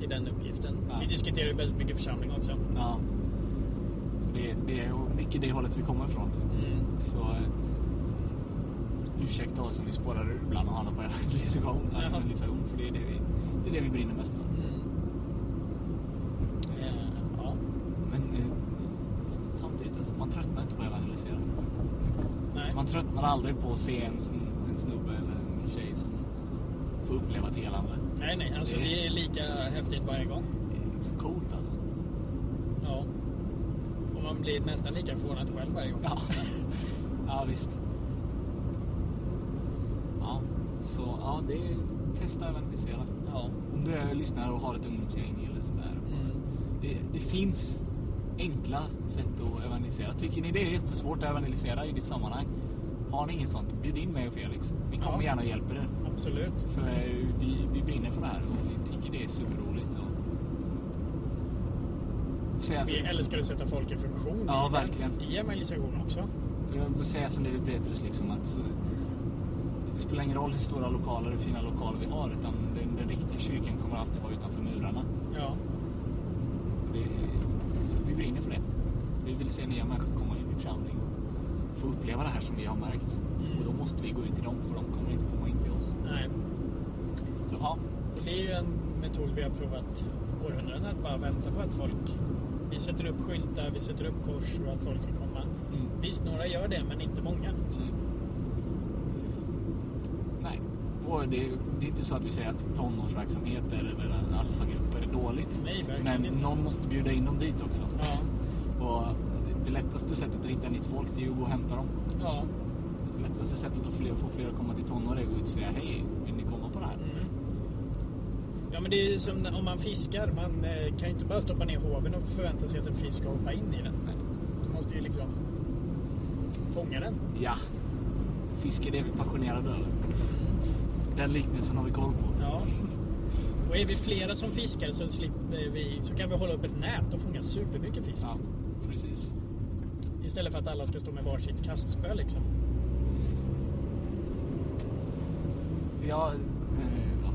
i den uppgiften. Ja. Vi diskuterar ju väldigt mycket församling också. Ja. Det, det är mycket det hållet vi kommer ifrån. Mm. Så eh, ursäkta oss om vi spårar ur ibland och hamnar på evangelisation. Evangelisation för det är det, vi, det är det vi brinner mest för. Mm. Eh, ja. Men eh, samtidigt, alltså, man tröttnar inte på att evangelisera. Nej. Man tröttnar aldrig på att se en snubbe eller en tjej som får uppleva ett helande. nej, nej. Alltså Det- är lika häftigt varje gång. Det är så coolt alltså. Ja. Och man blir nästan lika förvånad själv varje gång. Ja, ja visst. Ja, så ja, det är testa att evangelisera. Ja. Om du är lyssnare och har ett ungdomsgäng eller sådär. Mm. Det, det finns enkla sätt att evangelisera. Tycker ni det är jättesvårt att evangelisera i ditt sammanhang? Har ni inget sånt, bjud in mig och Felix. Vi kommer Ja. gärna och hjälper er. Absolut. För eh, vi, vi brinner för det här och vi tycker det är superroligt. Och... Vi älskar att sätta folk i funktion Ja, i, verkligen. i evangelisation också. Jag vill säga som David Petrus liksom att så, det spelar ingen roll hur stora lokaler, hur fina lokaler vi har utan den, den riktiga kyrkan kommer alltid vara utanför murarna. Ja. Det, vi brinner för det. Vi vill se nya människor komma in i församling och få uppleva det här som vi har märkt. Och då måste vi gå ut till dem för de kommer inte komma in till oss. Nej. Så ja, Det är ju en metod vi har provat århundraden att bara vänta på att folk... Vi sätter upp skyltar, vi sätter upp kors och att folk ska komma. mm. Visst, några gör det, men inte många. Mm. Nej, och det, det är inte så att vi säger att tonårsverksamheter eller alfagrupper är dåligt. Nej, verkligen Men inte. någon måste bjuda in dem dit också. Ja. Det lättaste sättet att hitta nytt folk det är ju att gå och hämta dem. Ja. Det lättaste sättet att fler, få fler att komma till tonår är att gå ut och säga hej, vill ni komma på det här? Mm. Ja, men det är som om man fiskar. Man eh, kan ju inte bara stoppa ner hoven och förvänta sig att en fisk ska hoppa in i den. Nej. Du måste ju liksom fånga den. Ja, fisk är det vi är passionerade över. Den liknelsen har vi koll på. Ja. Och är vi flera som fiskar så, slipper vi, så kan vi hålla upp ett nät och fånga supermycket fisk. Ja, precis. Istället för att alla ska stå med varsitt kastspö liksom. Ja, eh, ja.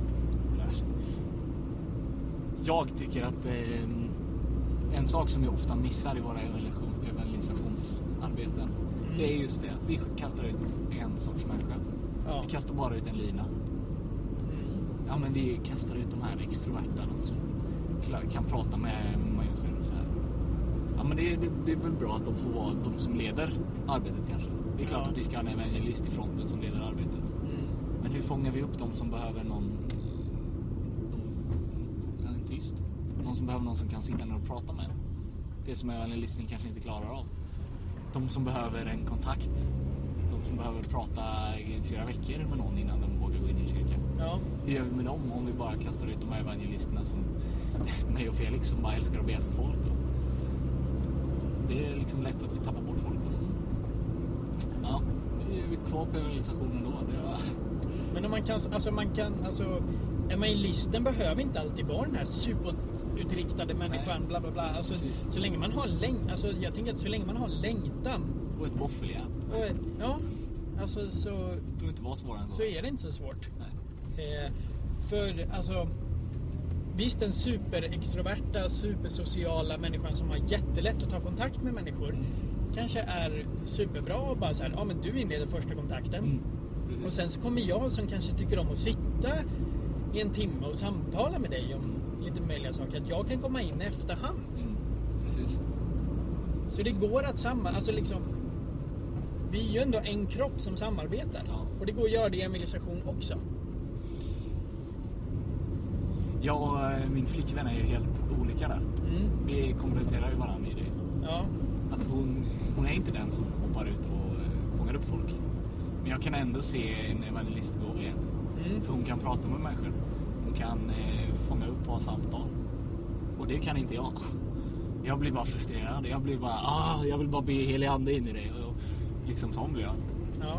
Jag tycker att eh, en sak som vi ofta missar i våra evangelisation- evangelisationsarbeten det är just det att vi kastar ut en sorts människa. Ja. Vi kastar bara ut en lina. Mm. Ja, men vi kastar ut de här extroverta, de som kan prata med människor och så här. Ja, men det, det, det är väl bra att de får vara de som leder arbetet kanske. Det är klart Ja. att vi ska ha en evangelist i fronten som leder arbetet. Mm. Men hur fångar vi upp de som behöver någon... De, en tyst. Någon som behöver någon som kan sitta ner och prata med. Det som evangelisten kanske inte klarar av. De som behöver en kontakt. De som behöver prata i flera veckor med någon innan de vågar gå in i en kyrka. Ja. Hur gör vi med dem om vi bara kastar ut de här evangelisterna som mig och Felix som bara älskar att be för folk? Det är liksom lätt att vi tappar bort folk. Ja, vi är kvar på evangelisationen då. Det var... Men om man kan, alltså man kan, alltså evangelisten behöver inte alltid vara den här superutriktade människan, Nej. bla bla bla. Alltså, Precis. så länge man har läng, alltså jag tänker att så länge man har längtan Och ett våffeljärn. och, ja, alltså så, Det behöver inte vara svårare än så. så är det inte så svårt. Nej. Eh, för alltså Visst den superextroverta, supersociala människan som har jättelätt att ta kontakt med människor Mm. kanske är superbra och bara så här, ja men du inleder första kontakten. Mm. Precis. Och sen så kommer jag som kanske tycker om att sitta i en timme och samtala med dig om lite möjliga saker. Att jag kan komma in i efterhand. Mm. Så det går att samma, alltså liksom Vi är ju ändå en kropp som samarbetar. Ja. Och det går att göra det i emilisation också. Jag och eh, min flickvän är ju helt olika där. Mm. Vi kompletterar ju varandra i det. Ja. Att hon, hon är inte den som hoppar ut och eh, fångar upp folk. Men jag kan ändå se en evangelist gå igen. Mm. För hon kan prata med människor. Hon kan eh, fånga upp och ha samtal. Och det kan inte jag. Jag blir bara frustrerad. Jag blir bara, ah, jag vill bara be helig ande in i det. Och liksom sån blir jag. Ja.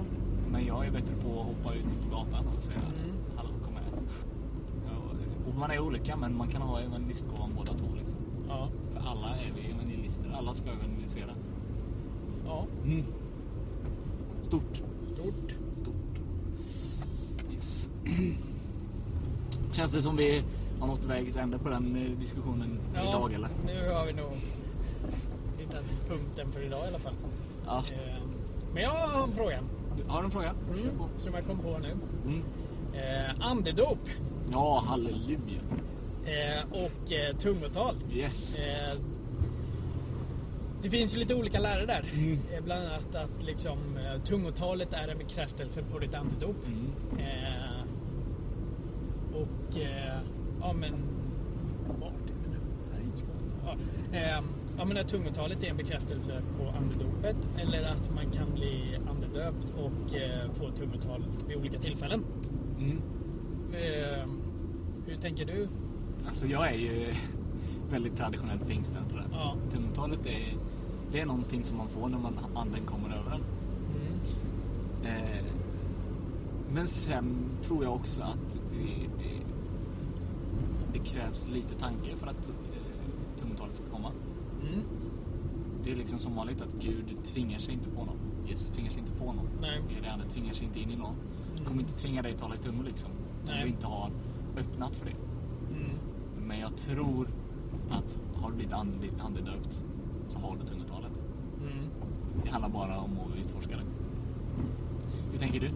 Men jag är bättre på att hoppa ut på gatan och säga, Mm. hallå kom här. Ja, och man är olika men man kan ha evangelistgåvan båda två liksom. Ja. För alla är vi evangelister. Alla ska evangelisera. Ja. Mm. Stort. Stort. Stort. Yes. Känns det som vi har nått vägs ände på den eh, diskussionen för Ja, idag eller? nu har vi nog hittat punkten för idag i alla fall. Ja. Eh, Men jag har en fråga. Har du en fråga? På. Som jag kom på nu. Mm. Eh, andedop Ja, halleluja. eh, och eh, tungotal. Yes. Eh, det finns ju lite olika lärare där. Mm. Eh, bland annat att liksom, tungotalet är en bekräftelse på ditt andedop. Mm. Och ja men vart är vi nu? Här ja men att tungotalet är en bekräftelse på andedopet eller att man kan bli andedöpt och eh, få tungotal vid olika tillfällen. Mm. Eh, hur tänker du? Alltså jag är ju väldigt traditionellt pingsten sådär. Ja. Tungotalet är, det är någonting som man får när man, anden kommer över en. Mm. Eh, men sen tror jag också att det, det, det krävs lite tanke för att eh, tungotalet ska komma. Mm. Det är liksom som vanligt att Gud tvingar sig inte på någon. Jesus tvingar sig inte på någon. Nej. Helig Ande tvingar sig inte in i någon. Kommer inte tvinga dig att tala i tungor liksom. Nej. du inte har öppnat för det. Mm. Men jag tror att har du blivit ande- andedöpt så har du tungotalet. Mm. Det handlar bara om att utforska det. Hur tänker du?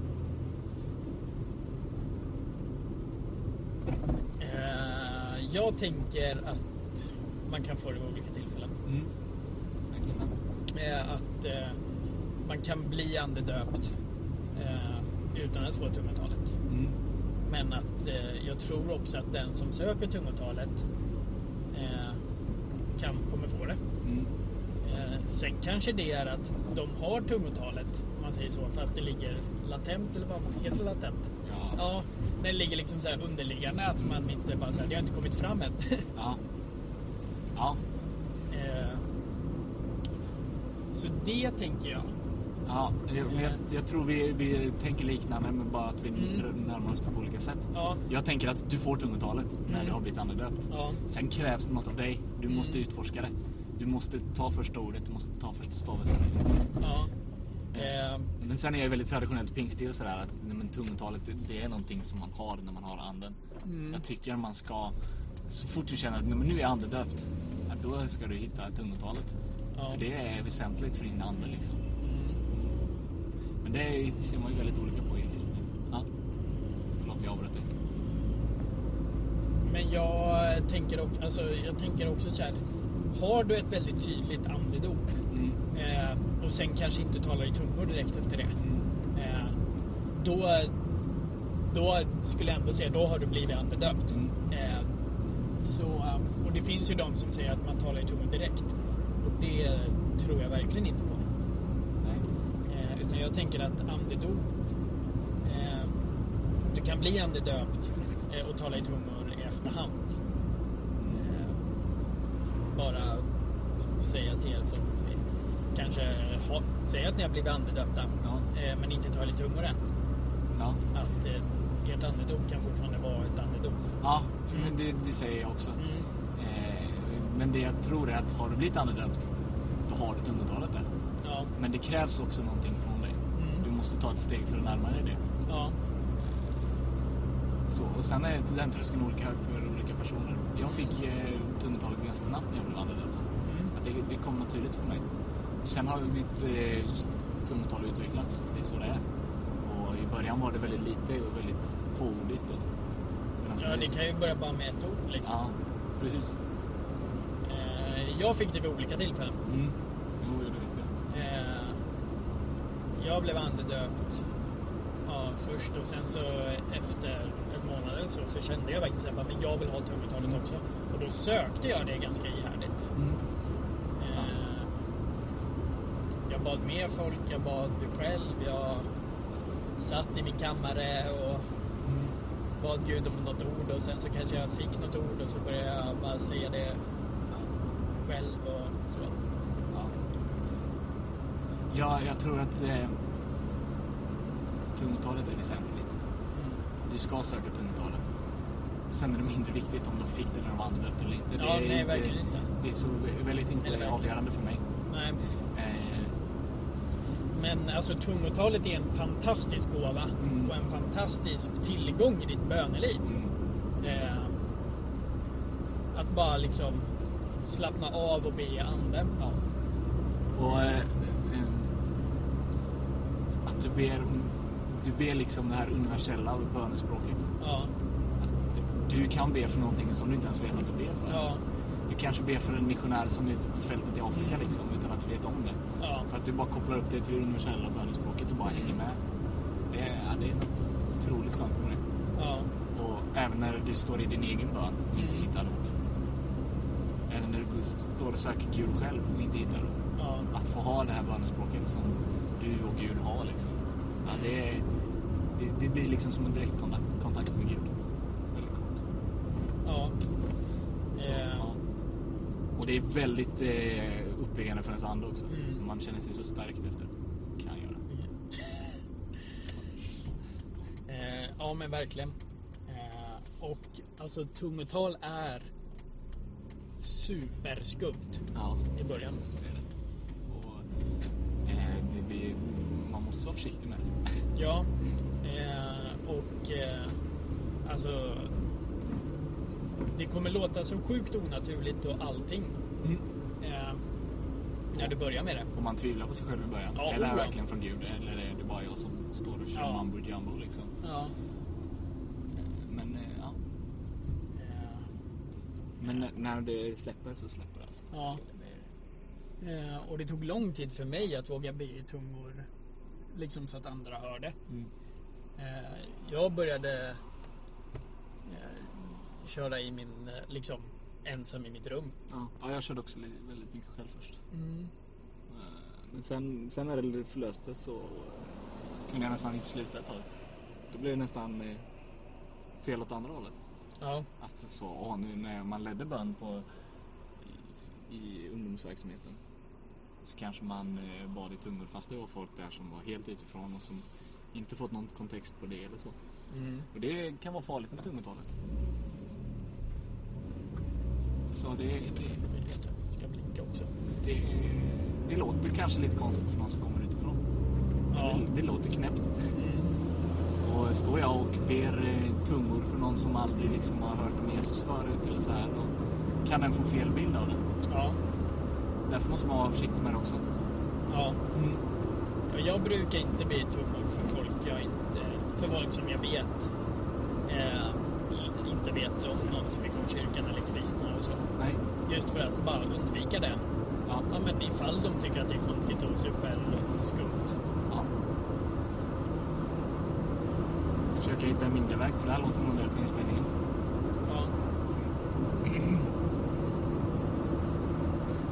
Eh, jag tänker att man kan få det vid olika tillfällen. Mm. Eh, att eh, man kan bli andedöpt utan att få tungotalet. Mm. Men att eh, jag tror också att den som söker tungotalet eh, kan, kommer få det. Mm. Eh, sen kanske det är att de har tungotalet, om man säger så, fast det ligger latent, eller vad heter det latent? Ja. Ja, det ligger liksom så här underliggande, att man inte bara säger det har inte kommit fram än. Ja. Ja. eh, så det tänker jag. Ja. Jag, men jag, jag tror vi, vi tänker liknande men bara att vi Mm. närmar oss det på olika sätt. Ja, Jag tänker att du får tungotalet när Mm. du har blivit andedöpt. ja, Sen krävs det något av dig. Du Mm. måste utforska det. Du måste ta första ordet, du måste ta första stavelsen. ja. Eh, Men sen är jag väldigt traditionellt pingstil sådär att nej, men tungotalet det- det är någonting som man har när man har anden. mm, Jag tycker man ska, så fort du känner att nej, men nu är jag andedöpt, ja, då ska du hitta tungotalet. ja. För det är väsentligt för din ande liksom. Men det ser man ju väldigt olika på i kristendom. Ja. Förlåt, jag avbröt dig. Men jag tänker, också, alltså, jag tänker också så här. Har du ett väldigt tydligt andedop Mm. eh, och sen kanske inte talar i tungor direkt efter det. Mm. Eh, då, då skulle jag ändå säga, då har du blivit andedöpt. Mm. Eh, så, eh, och det finns ju de som säger att man talar i tungor direkt. Och det tror jag verkligen inte på. Utan jag tänker att andedop, eh, du kan bli andedöpt eh, och tala i tungor i efterhand. Eh, bara säga till er som kanske har, säger att ni har blivit andedöpta Ja. eh, men inte talar i tungor än. Ja. Att eh, ert andedop kan fortfarande vara ett andedop. Ja, men det, det säger jag också. Mm. Eh, men det jag tror är att har du blivit andedöpt, då har du tungotalet där. Ja. Men det krävs också någonting från. Mm. Måste ta ett steg för att närma dig det. Ja. Så, och sen är den tröskeln olika hög för olika personer. Jag fick eh, tungotalet ganska snabbt när jag blev andedöpt. Mm. Att det, det kom naturligt för mig. Sen har mitt eh, tungotal utvecklats. Det är så det är. Och i början var det väldigt lite och väldigt fåordigt. Ja, det kan ju börja bara med ett ord liksom. Ja, precis. Eh, jag fick det vid olika tillfällen. Mm. Jo, jag blev andedöpt ja, först och sen så efter en månad eller så, så kände jag verkligen att men jag vill ha tungotalet också. Och då sökte jag det ganska ihärdigt. Mm. Eh, jag bad med folk, jag bad själv, jag satt i min kammare och Mm. bad Gud om något ord och sen så kanske jag fick något ord och så började jag bara säga det själv och så. Ja. Ja, jag tror att eh, tungotalet är väsentligt. Mm. Du ska söka tungotalet. Sen är det mindre viktigt om de fick det när de andedöpt eller inte. Ja, det är nej, inte, verkligen inte. Det är så väldigt inte verkligen. avgörande för mig. Nej, Eh, men alltså tungotalet är en fantastisk gåva Mm. och en fantastisk tillgång i ditt böneliv. mm. Eh, att bara liksom slappna av och be i anden. Ja. Och eh, att du ber, du ber liksom det här universella bönespråket. Ja, Att du kan be för någonting som du inte ens vet att du ber för. ja, Du kanske ber för en missionär som är ute på fältet i Afrika liksom, utan att du vet om det. ja, För att du bara kopplar upp det till det universella bönespråket och bara hänger med. Det är, ja, det är något otroligt skönt med det. ja, Och även när du står i din egen bön och inte Mm. hittar ord. Även när du står och söker Gud själv och inte hittar ord. ja, Att få ha det här bönespråket som du och Gud har liksom. Ja, det, är, det, det blir liksom som en direktkontakt kontakt med Gud. Väldigt coolt. ja. Så, Eh, ja. Och det är väldigt eh, uppiggande för ens ande också. Mm. Man känner sig så stärkt efter. Kan jag göra. Eh, ja men verkligen. Eh, och alltså tungotal är superskumt Ja, i början. det är det. Och, eh, det blir, man måste vara försiktig med det. Ja. Eh, och eh, alltså det kommer låta så sjukt onaturligt och allting eh, när du börjar med det. Och man tvivlar på sig själv i början. Ja, är det här oja. verkligen från Gud? Eller är det bara jag som står och kör Ja. mambo jumbo liksom? Ja. Men eh, ja. Eh, Men när- det släpper så släpper det alltså. Ja. Det är- eh, och det tog lång tid för mig att våga be i tungor. Liksom så att andra hörde. Mm. Eh, jag började eh, köra i min, eh, liksom ensam i mitt rum. Ja. ja, jag körde också väldigt mycket själv först. Mm. Men sen, sen när det förlöstes så kunde jag nästan inte sluta ett tag. Då blev det nästan fel åt andra hållet. Ja, Att så, åh, nu när man ledde bön på, i, i ungdomsverksamheten så kanske man eh, bad i tungor fast det var folk där som var helt utifrån och som inte fått någon kontext på det eller så. mm. Och det kan vara farligt med tungotalet. Så det, det, just det. Ska blinka också. det, det låter kanske lite konstigt för någon som kommer utifrån. Ja. Det, det låter knäppt. Mm. Och står jag och ber eh, tungor för någon som aldrig liksom har hört om Jesus förut eller så här, då kan den få fel bild av det. Ja. Därför måste man vara försiktig med det också. Ja. Ja, Jag brukar inte be i tungor för folk jag inte, för folk som jag vet eh, inte vet om någon som är kyrkan eller kristna och så. Nej. Just för att bara undvika det. Ja. Ja, men ifall de tycker att det är konstigt och superskumt. ja. Jag försöker hitta en mindre väg för det här låter väldigt på inspelningen. Ja.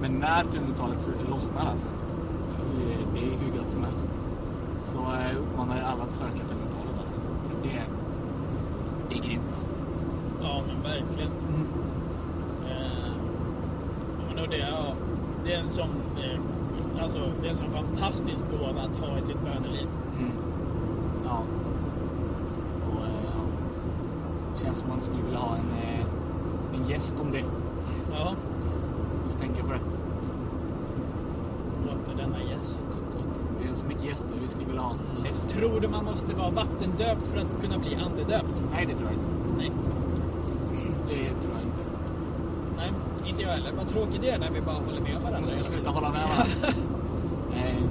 Men när tungotalet lossnar alltså, det är hur gott som helst. Så eh, uppmanar jag alla att söka tungotalet alltså. Det är, det är grymt. ja, men verkligen. Eh, ja, men det, ja, det är en sån eh, Alltså, det är en sån fantastisk gåva att ha i sitt böneliv. Mm. Ja. Och, eh, ja. Det känns som man skulle vilja ha en, eh, en gäst om det. Ja, Så tänker jag på det. låter denna gäst. Det är så mycket gäster vi skulle vilja ha. Gäst. Tror du man måste vara vattendöpt för att kunna bli andedöpt? Nej, det tror jag inte. Nej. Det tror jag inte. Nej, inte jag heller. Vad tråkigt det är när vi bara håller med varandra. måste sluta hålla med varandra. Eh,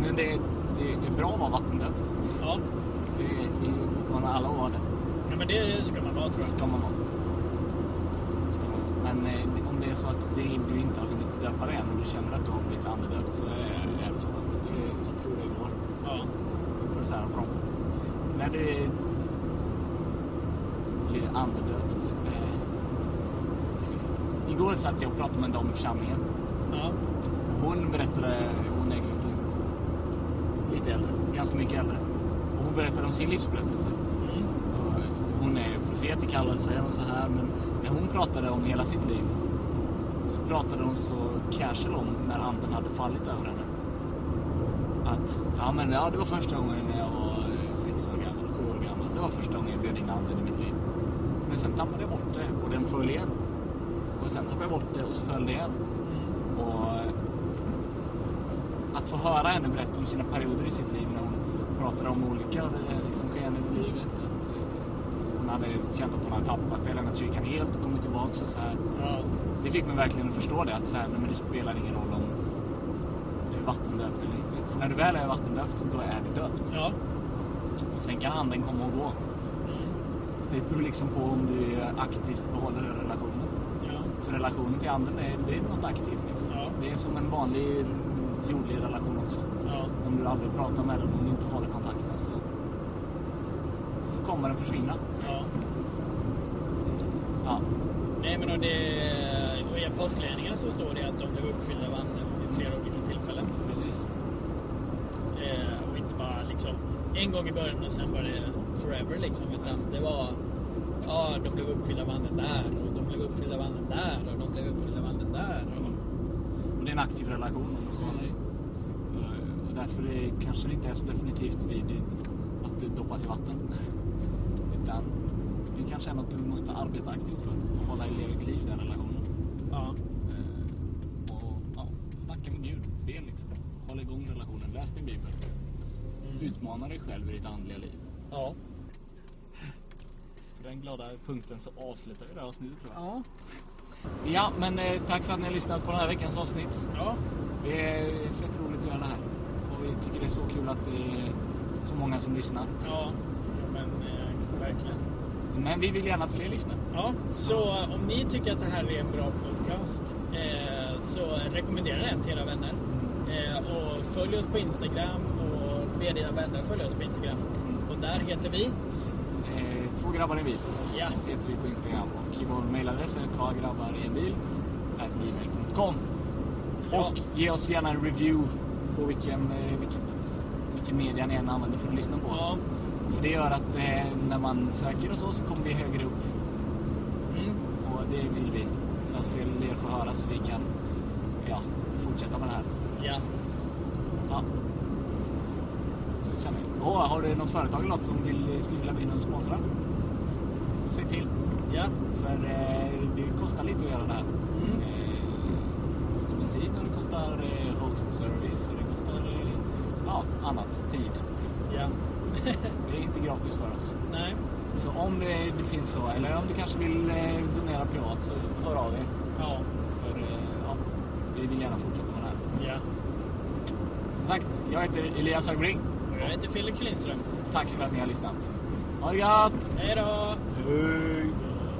Men det, det är bra att vara vattendöpt. Ja. Det är, man har alla det. ja, men det ska man vara tror Det jag. ska man vara. Det ska man vara. Men eh, om det är så att det, du inte har hunnit döpa dig än och du känner att du har blivit andedöpt så är, det så att det, jag tror det går. Ja. det blir andedöpt. Eh, ska vi se. Igår satt jag och pratade med en dam i församlingen. Ja. Hon berättade, hon är lite äldre, ganska mycket äldre. Och hon berättade om sin livsberättelse. Mm. Och Hon är profet i kallelse och så här, men när hon pratade om hela sitt liv så pratade hon så casual om när anden hade fallit över henne. Att, ja men ja, det var första gången när jag var eh, sex år gammal, sju år gammal. Det var första gången jag bjöd in anden i mitt liv. Men sen tappade jag bort det och den föll igen. Och sen tappade jag bort det och så föll det igen. Och eh, att få höra henne berätta om sina perioder i sitt liv när hon pratade om olika eh, liksom, skeenden i livet. Att hon hade känt att hon hade tappat det, lämnat kyrkan helt och kommit tillbaka. Och så här. Det fick mig verkligen att förstå det, att så här, men det spelar ingen roll om du är vattendöpt eller inte. För när du väl är vattendöpt, då är du döpt. Ja. Sen kan anden komma och gå. Det beror liksom på om du aktivt behåller den relationen. Ja. För relationen till anden, är, det är något aktivt. Liksom. Ja. Det är som en vanlig jordlig relation också. Ja. Om du aldrig pratar med den, om du inte håller kontakten så, så kommer den försvinna. Ja. Ja, Nej men och det, Apostlagärningarna så står det att de blev uppfyllda av anden vid flera olika tillfällen. precis. Eh, och inte bara liksom en gång i början och sen var det forever liksom. Utan det var, ja de blev uppfyllda av anden där och de blev uppfyllda av anden där och de blev uppfyllda av anden där. Och, Och det är en aktiv relation om så Mm. Och därför är det kanske inte är så definitivt vid att du doppas i vatten. Utan det kanske är något du måste arbeta aktivt för. Och hålla i liv den relationen. ja. Eh, Och ja, liksom. Håll igång relationen. Läs din bibel. Mm. Utmana dig själv i ditt andliga liv. Ja. På den glada punkten så avslutar vi det här avsnittet tror jag. Ja. Ja, men eh, tack för att ni har lyssnat på den här veckans avsnitt. Ja. Det är fett roligt att göra det här. Och vi tycker det är så kul att det är så många som lyssnar. Ja. Men eh, verkligen. Men vi vill gärna att fler lyssnar. Ja, så om ni tycker att det här är en bra podcast eh, så rekommendera den till era vänner. Eh, och följ oss på Instagram och be dina vänner följa oss på Instagram. Och där heter vi... Eh, två grabbar i bil Ja, heter vi på Instagram. Och vår mailadress är två grabbar i en bil gmail.com. Ja. Och ge oss gärna en review på vilken, eh, vilken, vilken media ni än använder för att lyssna på oss. Ja. För det gör att eh, när man söker hos oss kommer vi högre upp. Mm. Och det vill vi. Så att fler får höra så vi kan ja, fortsätta med det här. Ja. Ja. Så känner vi. Och har du något företag eller något som vill, skulle vilja bli och sponsra? Så säg till. Ja. För eh, det kostar lite att göra det här. Mm. Eh, det kostar bensin och det kostar eh, host service och det kostar eh, ja, annat. Tid. Ja. Det är inte gratis för oss. Nej. Så om det, det finns så, eller om du kanske vill eh, donera privat så hör av er. Ja. För eh, ja, vi vill gärna fortsätta med det här. Ja. Som sagt, jag heter Elias Högbring. Och jag heter Felix Lindström. Tack för att ni har lyssnat. Ha det gött! Hej då! Hej!